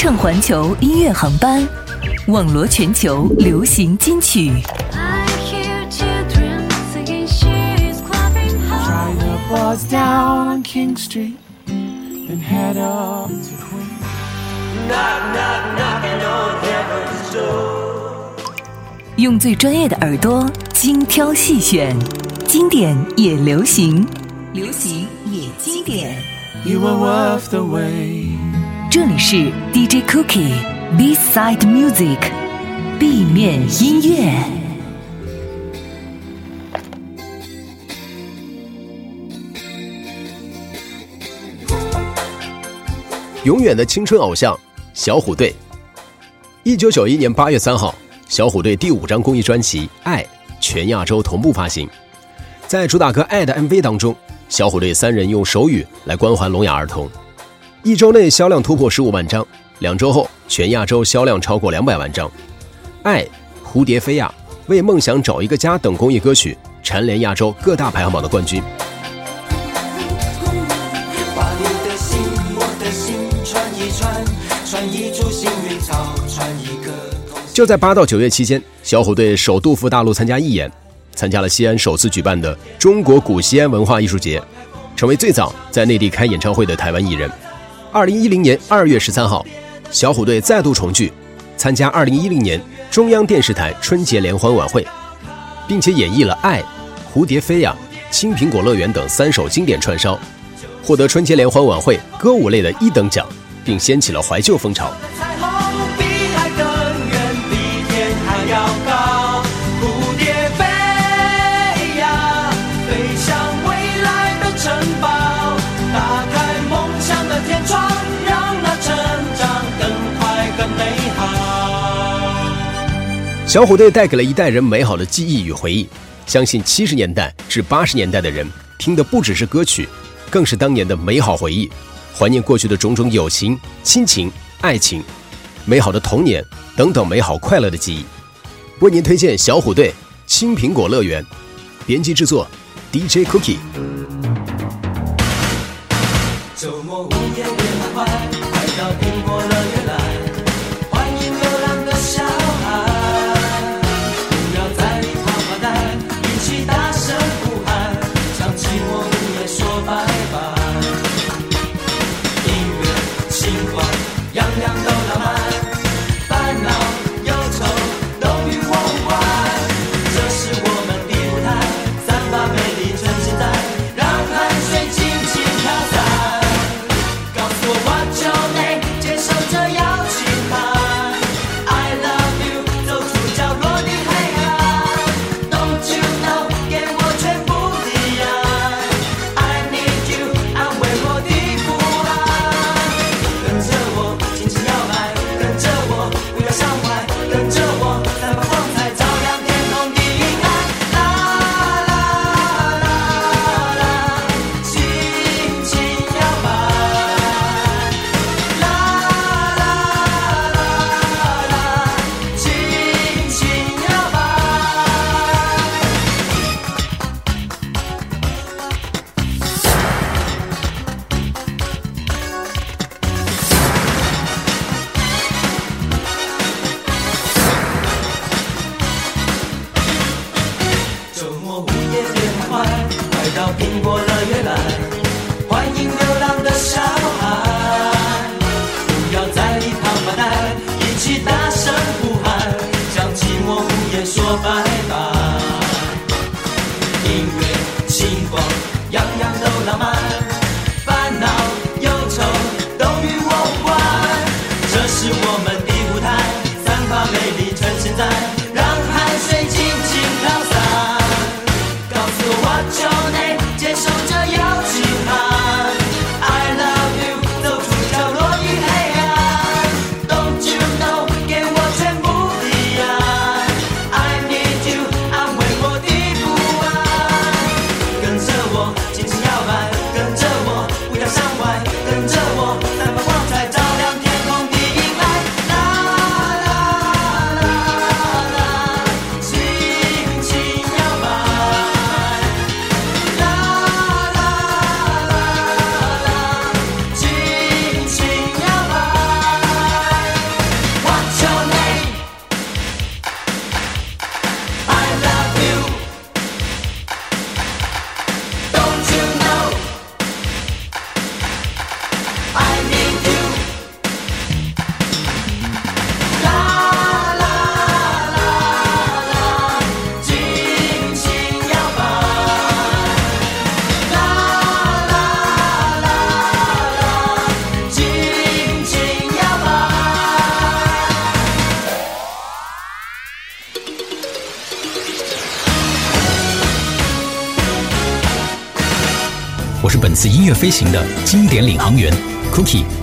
乘环球音乐航班，网罗全球流行金曲。I hear children singing, she's clapping Try hard. to buzz down on King Street and head up to Queen. 用最专业的耳朵精挑细选，经典也流行，流行也经典。You were worth the wait. 这里是 DJ Cookie Beside Music B 面音乐。永远的青春偶像小虎队。一九九一年八月三号，小虎队第五张公益专辑《爱》全亚洲同步发行。在主打歌《爱》的 MV 当中，小虎队三人用手语来关怀聋哑儿童。一周内销量突破十五万张，两周后全亚洲销量超过两百万张。《爱》、《蝴蝶飞呀》、《为梦想找一个家》等公益歌曲蝉联亚洲各大排行榜的冠军。把你的心，我的心串一串，串一株幸运草，串一个同就在八到九月期间，小虎队首度赴大陆参加义演，参加了西安首次举办的中国古西安文化艺术节，成为最早在内地开演唱会的台湾艺人。二零一零年二月十三号，小虎队再度重聚，参加二零一零年中央电视台春节联欢晚会，并且演绎了《爱》《蝴蝶飞呀》《青苹果乐园》等三首经典串烧，获得春节联欢晚会歌舞类的一等奖，并掀起了怀旧风潮。小虎队带给了一代人美好的记忆与回忆。相信七十年代至八十年代的人听的不只是歌曲，更是当年的美好回忆，怀念过去的种种友情、亲情、爱情、美好的童年等等美好快乐的记忆。为您推荐小虎队《青苹果乐园》，编辑制作 DJ Cookie。I'm die. 我是本次音乐飞行的经典领航员 Cookie。